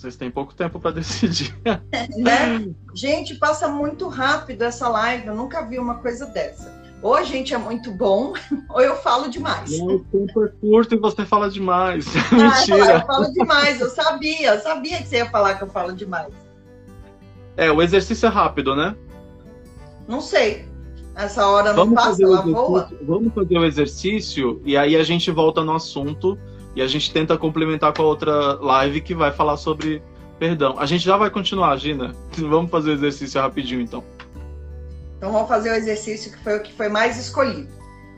[SPEAKER 2] Vocês têm pouco tempo para [LAUGHS] decidir. [LAUGHS]
[SPEAKER 1] né? Gente, passa muito rápido essa live. Eu nunca vi uma coisa dessa. Ou a gente é muito bom, [LAUGHS] ou eu falo demais.
[SPEAKER 2] Não, o tempo é curto e você fala demais. Ah, Mentira.
[SPEAKER 1] Eu falo demais, eu sabia, eu sabia que você ia falar que eu falo demais.
[SPEAKER 2] É, o exercício é rápido, né?
[SPEAKER 1] Não sei. Essa hora não vamos passa, ela voa.
[SPEAKER 2] Vamos fazer o exercício e aí a gente volta no assunto e a gente tenta complementar com a outra live que vai falar sobre perdão. A gente já vai continuar, Gina. [LAUGHS] Vamos fazer o exercício rapidinho então.
[SPEAKER 1] Então vamos fazer o exercício que foi o que foi mais escolhido.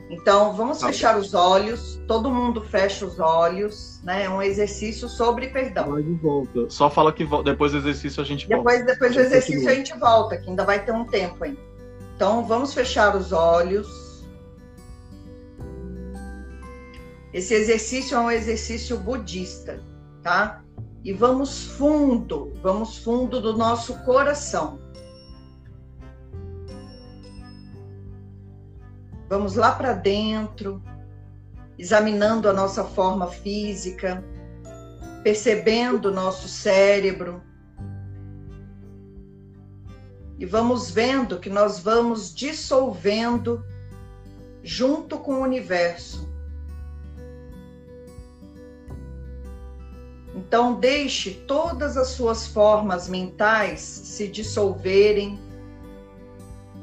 [SPEAKER 1] Então vamos tá fechar os olhos, todo mundo fecha os olhos, né? É um exercício sobre perdão.
[SPEAKER 2] Vai de volta. Só fala que depois do exercício a gente
[SPEAKER 1] volta. Depois, depois do exercício continua. a gente volta, que ainda vai ter um tempo ainda. Então vamos fechar os olhos. Esse exercício é um exercício budista, tá? E vamos fundo, vamos fundo do nosso coração. Vamos lá para dentro, examinando a nossa forma física, percebendo o nosso cérebro. E vamos vendo que nós vamos dissolvendo junto com o universo. Então, deixe todas as suas formas mentais se dissolverem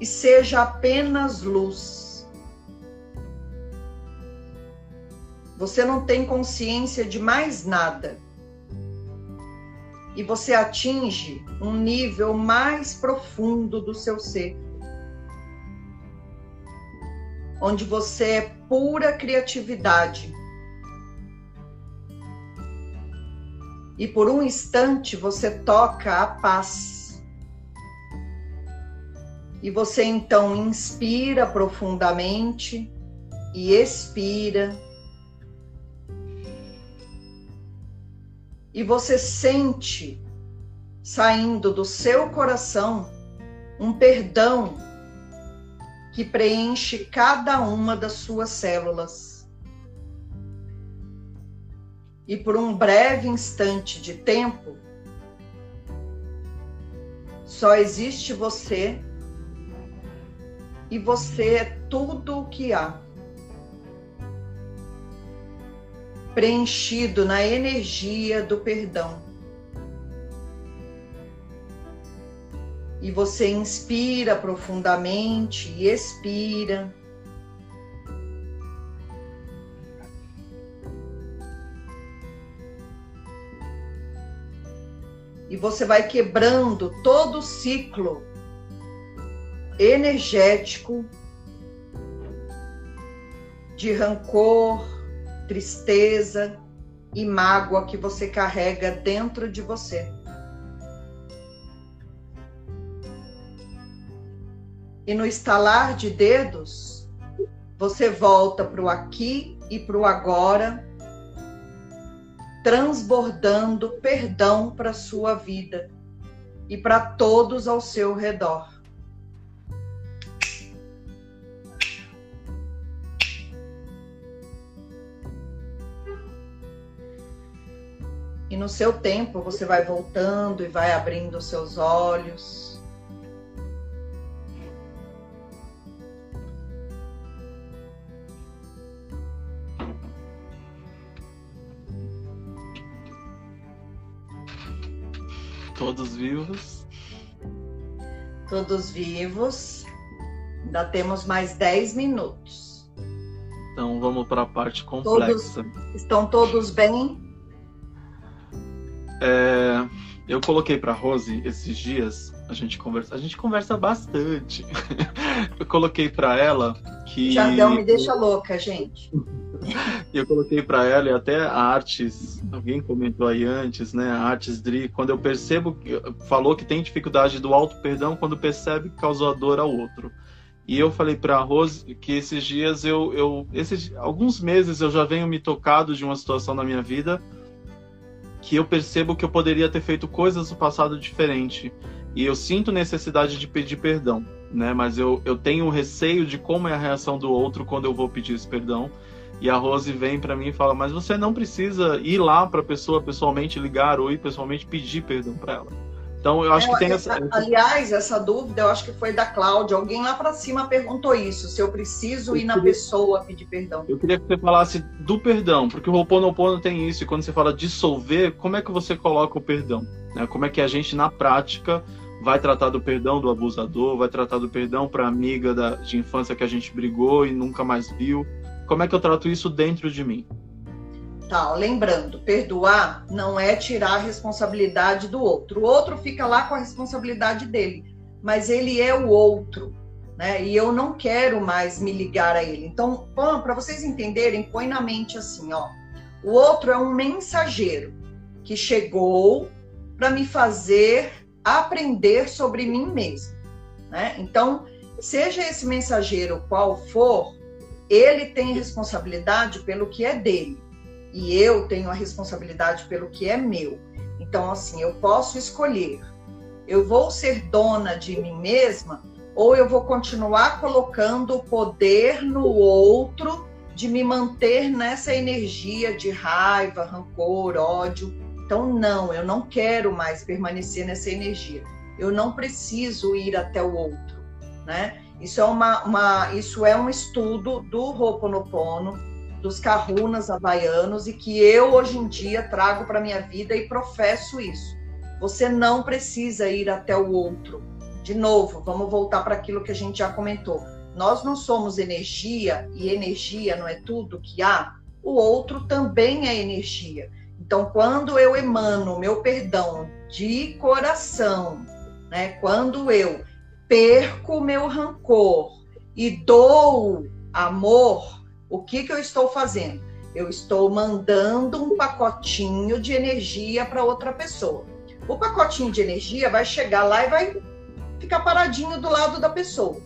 [SPEAKER 1] e seja apenas luz. Você não tem consciência de mais nada. E você atinge um nível mais profundo do seu ser. Onde você é pura criatividade. E por um instante você toca a paz. E você então inspira profundamente e expira e você sente saindo do seu coração um perdão que preenche cada uma das suas células. E por um breve instante de tempo, só existe você e você é tudo o que há. preenchido na energia do perdão. E você inspira profundamente e expira. E você vai quebrando todo o ciclo energético de rancor, tristeza e mágoa que você carrega dentro de você. E no estalar de dedos, você volta para o aqui e para o agora, transbordando perdão para sua vida e para todos ao seu redor. E no seu tempo você vai voltando e vai abrindo seus olhos.
[SPEAKER 2] Todos vivos.
[SPEAKER 1] Todos vivos. Ainda temos mais 10 minutos.
[SPEAKER 2] Então vamos para a parte complexa.
[SPEAKER 1] Todos, estão todos bem?
[SPEAKER 2] É, eu coloquei para Rose esses dias, a gente conversa, a gente conversa bastante. [LAUGHS] eu coloquei para ela que
[SPEAKER 1] Jardel me deixa louca, gente. [LAUGHS]
[SPEAKER 2] eu coloquei para ela e até a Artes, alguém comentou aí antes, né? A Artes Dri, quando eu percebo que falou que tem dificuldade do auto perdão quando percebe que causou dor ao outro. E eu falei para a Rose que esses dias eu, eu esses alguns meses eu já venho me tocado de uma situação na minha vida que eu percebo que eu poderia ter feito coisas no passado diferente. E eu sinto necessidade de pedir perdão, né? Mas eu, eu tenho receio de como é a reação do outro quando eu vou pedir esse perdão. E a Rose vem para mim e fala: Mas você não precisa ir lá para a pessoa pessoalmente ligar ou ir pessoalmente pedir perdão para ela. Então, eu acho é, que tem essa.
[SPEAKER 1] Aliás, essa dúvida eu acho que foi da Cláudia. Alguém lá para cima perguntou isso: se eu preciso eu ir queria... na pessoa pedir perdão.
[SPEAKER 2] Eu queria que você falasse do perdão, porque o Ho'oponopono tem isso. E quando você fala dissolver, como é que você coloca o perdão? Né? Como é que a gente, na prática, vai tratar do perdão do abusador, vai tratar do perdão para amiga da, de infância que a gente brigou e nunca mais viu? Como é que eu trato isso dentro de mim?
[SPEAKER 1] Tá, lembrando, perdoar não é tirar a responsabilidade do outro. O outro fica lá com a responsabilidade dele, mas ele é o outro, né? E eu não quero mais me ligar a ele. Então, para vocês entenderem, põe na mente assim, ó. O outro é um mensageiro que chegou para me fazer aprender sobre mim mesmo, né? Então, seja esse mensageiro qual for, ele tem responsabilidade pelo que é dele e eu tenho a responsabilidade pelo que é meu. Então, assim, eu posso escolher. Eu vou ser dona de mim mesma ou eu vou continuar colocando o poder no outro de me manter nessa energia de raiva, rancor, ódio. Então, não, eu não quero mais permanecer nessa energia. Eu não preciso ir até o outro, né? Isso é, uma, uma, isso é um estudo do Ho'oponopono, dos kahunas havaianos e que eu hoje em dia trago para minha vida e professo isso. Você não precisa ir até o outro. De novo, vamos voltar para aquilo que a gente já comentou. Nós não somos energia e energia não é tudo que há. O outro também é energia. Então, quando eu emano meu perdão de coração, né? Quando eu perco meu rancor e dou amor, o que, que eu estou fazendo? Eu estou mandando um pacotinho de energia para outra pessoa. O pacotinho de energia vai chegar lá e vai ficar paradinho do lado da pessoa.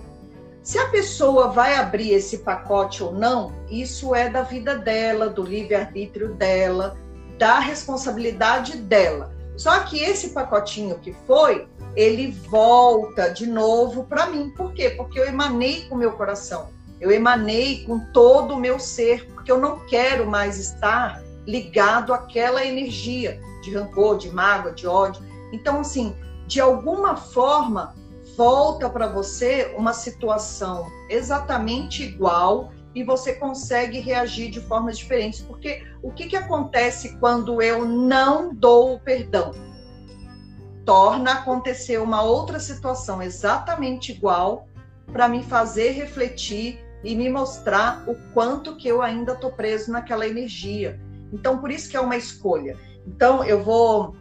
[SPEAKER 1] Se a pessoa vai abrir esse pacote ou não, isso é da vida dela, do livre-arbítrio dela, da responsabilidade dela. Só que esse pacotinho que foi, ele volta de novo para mim. Por quê? Porque eu emanei com o meu coração. Eu emanei com todo o meu ser, porque eu não quero mais estar ligado àquela energia de rancor, de mágoa, de ódio. Então, assim, de alguma forma, volta para você uma situação exatamente igual e você consegue reagir de formas diferentes. Porque o que, que acontece quando eu não dou o perdão? Torna acontecer uma outra situação exatamente igual para me fazer refletir e me mostrar o quanto que eu ainda estou preso naquela energia. Então, por isso que é uma escolha. Então, eu vou.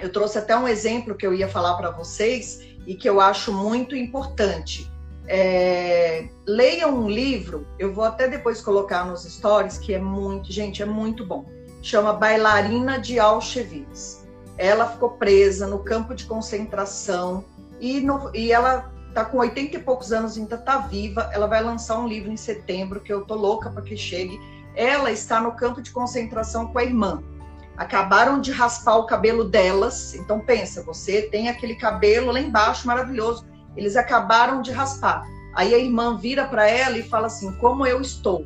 [SPEAKER 1] Eu trouxe até um exemplo que eu ia falar para vocês e que eu acho muito importante é, leiam um livro, eu vou até depois colocar nos stories, que é muito, gente, é muito bom. Chama Bailarina de Auschwitz. Ela ficou presa no campo de concentração e, no, e ela tá com 80 e poucos anos, ainda tá viva. Ela vai lançar um livro em setembro, que eu tô louca para que chegue. Ela está no campo de concentração com a irmã. Acabaram de raspar o cabelo delas. Então pensa, você tem aquele cabelo lá embaixo maravilhoso eles acabaram de raspar. Aí a irmã vira para ela e fala assim: Como eu estou?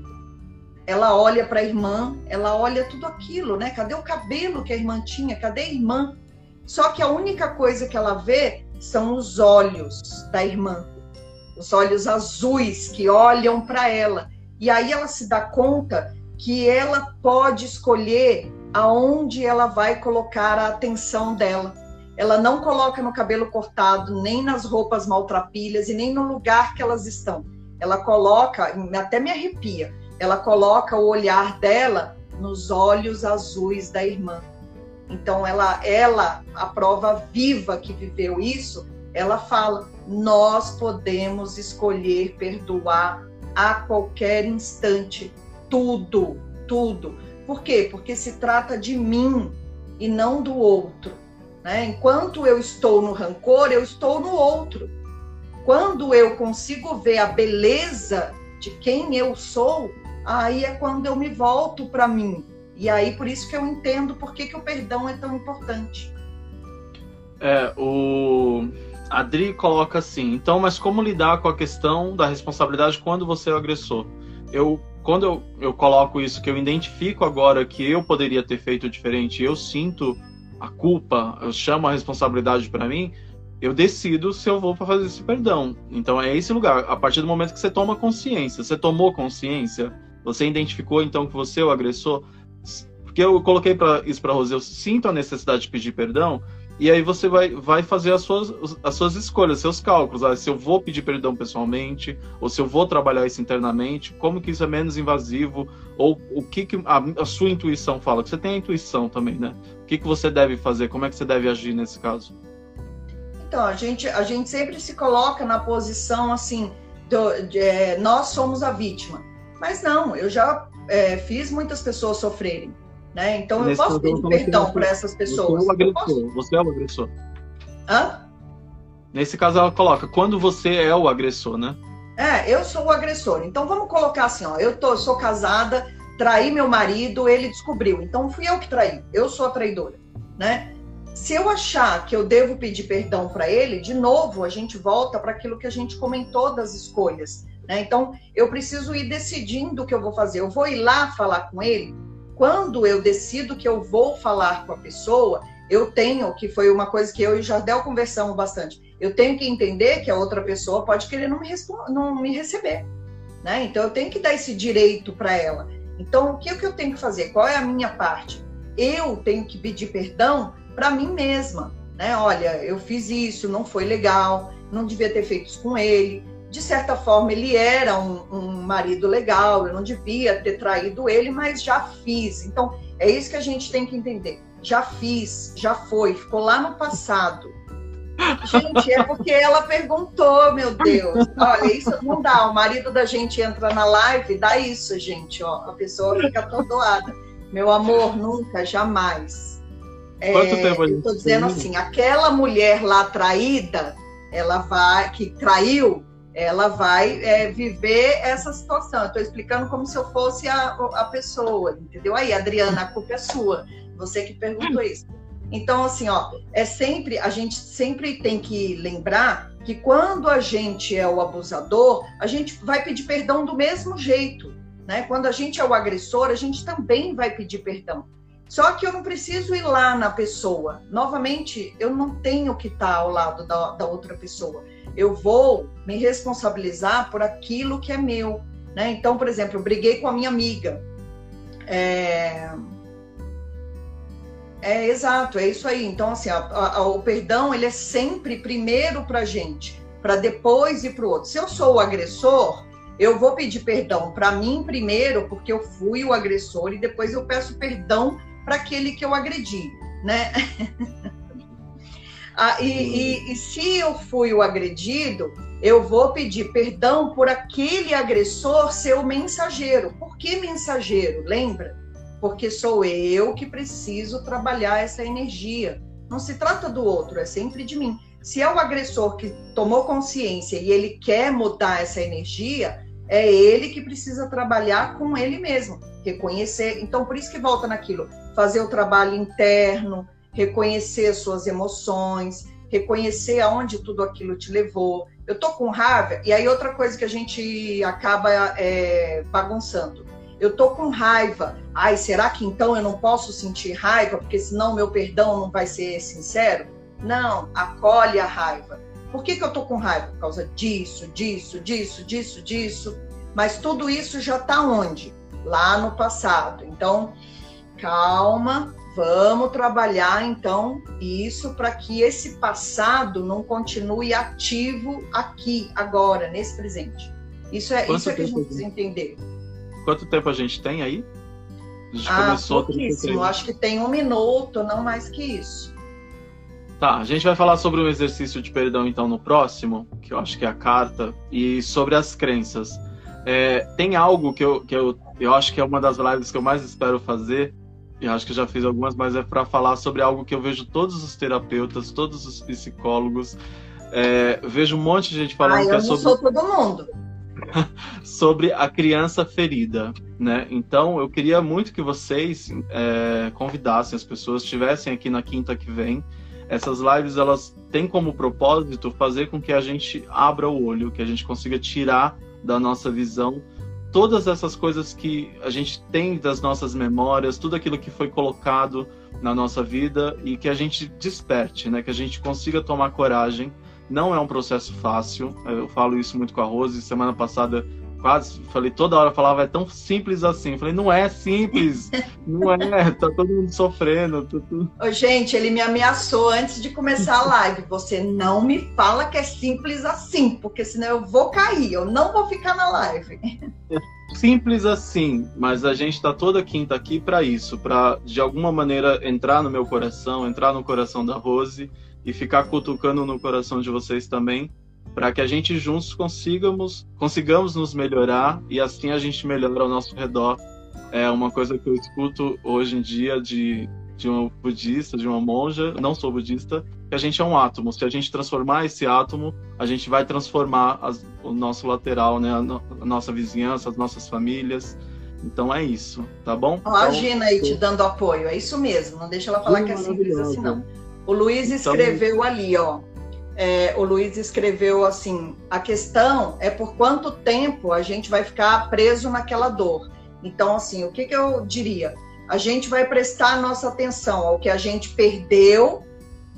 [SPEAKER 1] Ela olha para a irmã, ela olha tudo aquilo, né? Cadê o cabelo que a irmã tinha? Cadê a irmã? Só que a única coisa que ela vê são os olhos da irmã, os olhos azuis que olham para ela. E aí ela se dá conta que ela pode escolher aonde ela vai colocar a atenção dela ela não coloca no cabelo cortado, nem nas roupas maltrapilhas e nem no lugar que elas estão. Ela coloca, até me arrepia, ela coloca o olhar dela nos olhos azuis da irmã. Então ela, ela, a prova viva que viveu isso, ela fala: nós podemos escolher perdoar a qualquer instante, tudo, tudo. Por quê? Porque se trata de mim e não do outro. Né? Enquanto eu estou no rancor, eu estou no outro. Quando eu consigo ver a beleza de quem eu sou, aí é quando eu me volto para mim. E aí por isso que eu entendo por que, que o perdão é tão importante.
[SPEAKER 2] É, o Adri coloca assim, então, mas como lidar com a questão da responsabilidade quando você é o agressor? Eu, quando eu, eu coloco isso, que eu identifico agora que eu poderia ter feito diferente, eu sinto a culpa, eu chamo a responsabilidade para mim, eu decido se eu vou para fazer esse perdão. Então é esse lugar. A partir do momento que você toma consciência, você tomou consciência, você identificou então que você é o agressor, porque eu coloquei para isso para Rose, eu sinto a necessidade de pedir perdão, e aí você vai, vai fazer as suas, as suas escolhas, seus cálculos. Ah, se eu vou pedir perdão pessoalmente, ou se eu vou trabalhar isso internamente, como que isso é menos invasivo, ou o que, que a, a sua intuição fala. Que você tem a intuição também, né? O que, que você deve fazer, como é que você deve agir nesse caso?
[SPEAKER 1] Então, a gente, a gente sempre se coloca na posição assim, do, de, é, nós somos a vítima. Mas não, eu já é, fiz muitas pessoas sofrerem. Né? Então Nesse eu posso pedir perdão para essas pessoas.
[SPEAKER 2] Você é o agressor. Você é o agressor.
[SPEAKER 1] Hã?
[SPEAKER 2] Nesse caso ela coloca quando você é o agressor, né?
[SPEAKER 1] É, eu sou o agressor. Então vamos colocar assim, ó, eu tô, sou casada, traí meu marido, ele descobriu. Então fui eu que traí. Eu sou a traidora, né? Se eu achar que eu devo pedir perdão para ele, de novo a gente volta para aquilo que a gente comentou das escolhas. Né? Então eu preciso ir decidindo o que eu vou fazer. Eu vou ir lá falar com ele quando eu decido que eu vou falar com a pessoa, eu tenho, que foi uma coisa que eu e o Jardel conversamos bastante, eu tenho que entender que a outra pessoa pode querer não me, não me receber. Né? Então eu tenho que dar esse direito para ela. Então o que, que eu tenho que fazer? Qual é a minha parte? Eu tenho que pedir perdão para mim mesma. Né? Olha, eu fiz isso, não foi legal, não devia ter feito isso com ele de certa forma, ele era um, um, marido legal, eu não devia ter traído ele, mas já fiz. Então, é isso que a gente tem que entender. Já fiz, já foi, ficou lá no passado. Gente, é porque ela perguntou, meu Deus. Olha, isso não dá. O marido da gente entra na live, dá isso, gente. Ó, a pessoa fica atordoada. Meu amor, nunca, jamais. É, Quanto tempo gente Estou dizendo assim, aquela mulher lá traída, ela vai, que traiu, ela vai é, viver essa situação. Estou explicando como se eu fosse a, a pessoa, entendeu? Aí, Adriana, a culpa é sua. Você que perguntou isso. Então, assim, ó, é sempre, a gente sempre tem que lembrar que quando a gente é o abusador, a gente vai pedir perdão do mesmo jeito, né? Quando a gente é o agressor, a gente também vai pedir perdão. Só que eu não preciso ir lá na pessoa. Novamente, eu não tenho que estar ao lado da, da outra pessoa eu vou me responsabilizar por aquilo que é meu. Né? Então, por exemplo, eu briguei com a minha amiga. É, é exato, é isso aí. Então, assim, a, a, o perdão ele é sempre primeiro para gente, para depois ir para o outro. Se eu sou o agressor, eu vou pedir perdão para mim primeiro, porque eu fui o agressor, e depois eu peço perdão para aquele que eu agredi, né? [LAUGHS] ah, e, e, e se eu fui o agredido, eu vou pedir perdão por aquele agressor ser o mensageiro. Por que mensageiro? Lembra? Porque sou eu que preciso trabalhar essa energia. Não se trata do outro, é sempre de mim. Se é o agressor que tomou consciência e ele quer mudar essa energia, é ele que precisa trabalhar com ele mesmo, reconhecer. Então, por isso que volta naquilo, fazer o trabalho interno, reconhecer suas emoções, reconhecer aonde tudo aquilo te levou. Eu tô com raiva, e aí outra coisa que a gente acaba é, bagunçando. Eu tô com raiva. Ai, será que então eu não posso sentir raiva, porque senão meu perdão não vai ser sincero? Não, acolhe a raiva. Por que, que eu tô com raiva? Por causa disso, disso, disso, disso, disso. Mas tudo isso já está onde? Lá no passado. Então, calma, vamos trabalhar então isso para que esse passado não continue ativo aqui, agora, nesse presente. Isso é, isso é que a gente precisa entender.
[SPEAKER 2] Quanto tempo a gente tem aí?
[SPEAKER 1] A gente ah, começou pouquíssimo. Acho que tem um minuto, não mais que isso.
[SPEAKER 2] Tá, a gente vai falar sobre o exercício de perdão então no próximo, que eu acho que é a carta, e sobre as crenças. É, tem algo que, eu, que eu, eu acho que é uma das lives que eu mais espero fazer, e acho que já fiz algumas, mas é para falar sobre algo que eu vejo todos os terapeutas, todos os psicólogos, é, vejo um monte de gente falando
[SPEAKER 1] ah,
[SPEAKER 2] que é
[SPEAKER 1] sobre. Sou todo mundo. [LAUGHS]
[SPEAKER 2] sobre a criança ferida, né? Então eu queria muito que vocês é, convidassem as pessoas, estivessem aqui na quinta que vem. Essas lives elas têm como propósito fazer com que a gente abra o olho, que a gente consiga tirar da nossa visão todas essas coisas que a gente tem das nossas memórias, tudo aquilo que foi colocado na nossa vida e que a gente desperte, né? Que a gente consiga tomar coragem. Não é um processo fácil. Eu falo isso muito com a Rose. Semana passada quase falei toda hora falava é tão simples assim. falei não é simples, não é. Tá todo mundo sofrendo. Tudo...
[SPEAKER 1] Ô, gente, ele me ameaçou antes de começar a live. Você não me fala que é simples assim, porque senão eu vou cair. Eu não vou ficar na live.
[SPEAKER 2] Simples assim, mas a gente está toda quinta aqui para isso, para de alguma maneira entrar no meu coração, entrar no coração da Rose e ficar cutucando no coração de vocês também, para que a gente juntos consigamos, consigamos nos melhorar e assim a gente melhora ao nosso redor. É uma coisa que eu escuto hoje em dia de, de uma budista, de uma monja, não sou budista, que a gente é um átomo. Se a gente transformar esse átomo, a gente vai transformar as, o nosso lateral, né? A, no, a, nossa vizinhança, as nossas famílias. Então é isso, tá bom?
[SPEAKER 1] Ó, a Gina aí te dando apoio, é isso mesmo. Não deixa ela falar que é simples assim, não. O Luiz então, escreveu então... ali, ó é, o Luiz escreveu assim: a questão é por quanto tempo a gente vai ficar preso naquela dor. Então, assim, o que, que eu diria? A gente vai prestar nossa atenção ao que a gente perdeu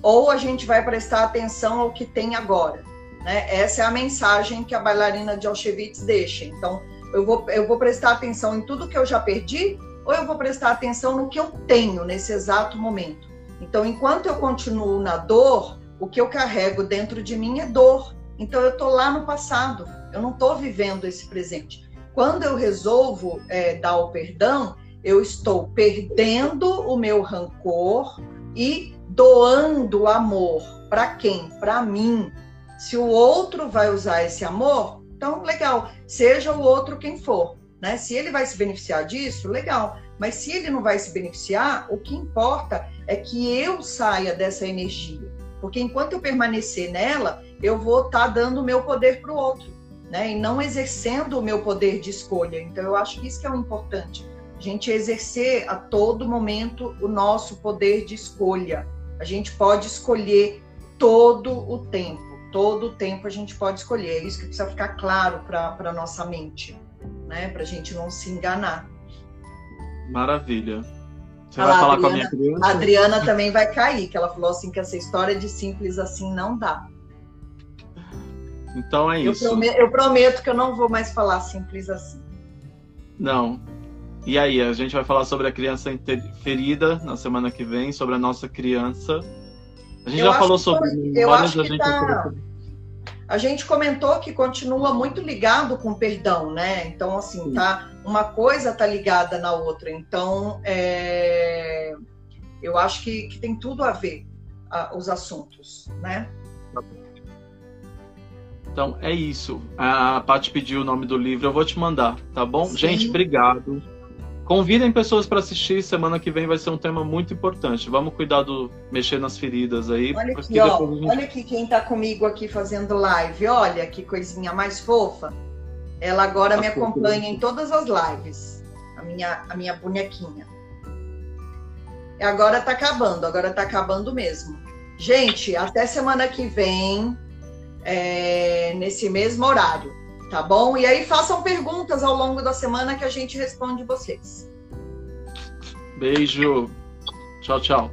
[SPEAKER 1] ou a gente vai prestar atenção ao que tem agora. Né? Essa é a mensagem que a bailarina de Auschwitz deixa. Então, eu vou, eu vou prestar atenção em tudo que eu já perdi ou eu vou prestar atenção no que eu tenho nesse exato momento. Então, enquanto eu continuo na dor, o que eu carrego dentro de mim é dor. Então eu estou lá no passado, eu não estou vivendo esse presente. Quando eu resolvo é, dar o perdão, eu estou perdendo o meu rancor e doando amor. Para quem? Para mim. Se o outro vai usar esse amor, então legal, seja o outro quem for. Né? Se ele vai se beneficiar disso, legal. Mas se ele não vai se beneficiar, o que importa é que eu saia dessa energia. Porque enquanto eu permanecer nela, eu vou estar tá dando o meu poder para o outro, né? E não exercendo o meu poder de escolha. Então, eu acho que isso que é o importante. A gente exercer a todo momento o nosso poder de escolha. A gente pode escolher todo o tempo. Todo o tempo a gente pode escolher. É isso que precisa ficar claro para a nossa mente, né? Para a gente não se enganar.
[SPEAKER 2] Maravilha. Você vai falar Adriana, com a minha criança?
[SPEAKER 1] A Adriana também vai cair, que ela falou assim que essa história de simples assim não dá.
[SPEAKER 2] Então é
[SPEAKER 1] eu
[SPEAKER 2] isso.
[SPEAKER 1] Prometo, eu prometo que eu não vou mais falar simples assim.
[SPEAKER 2] Não. E aí, a gente vai falar sobre a criança ferida na semana que vem, sobre a nossa criança. A gente eu já falou sobre
[SPEAKER 1] eu acho que tá... A gente comentou que continua muito ligado com o perdão, né? Então, assim, tá, uma coisa tá ligada na outra. Então, é... eu acho que, que tem tudo a ver a, os assuntos, né?
[SPEAKER 2] Então é isso. A Paty pediu o nome do livro, eu vou te mandar, tá bom? Sim. Gente, obrigado. Convidem pessoas para assistir. Semana que vem vai ser um tema muito importante. Vamos cuidar do mexer nas feridas aí.
[SPEAKER 1] Olha aqui, ó, gente... olha aqui quem está comigo aqui fazendo live. Olha que coisinha mais fofa. Ela agora me acompanha em todas as lives. A minha, a minha bonequinha. Agora está acabando, agora está acabando mesmo. Gente, até semana que vem, é, nesse mesmo horário tá bom? E aí façam perguntas ao longo da semana que a gente responde vocês.
[SPEAKER 2] Beijo. Tchau, tchau.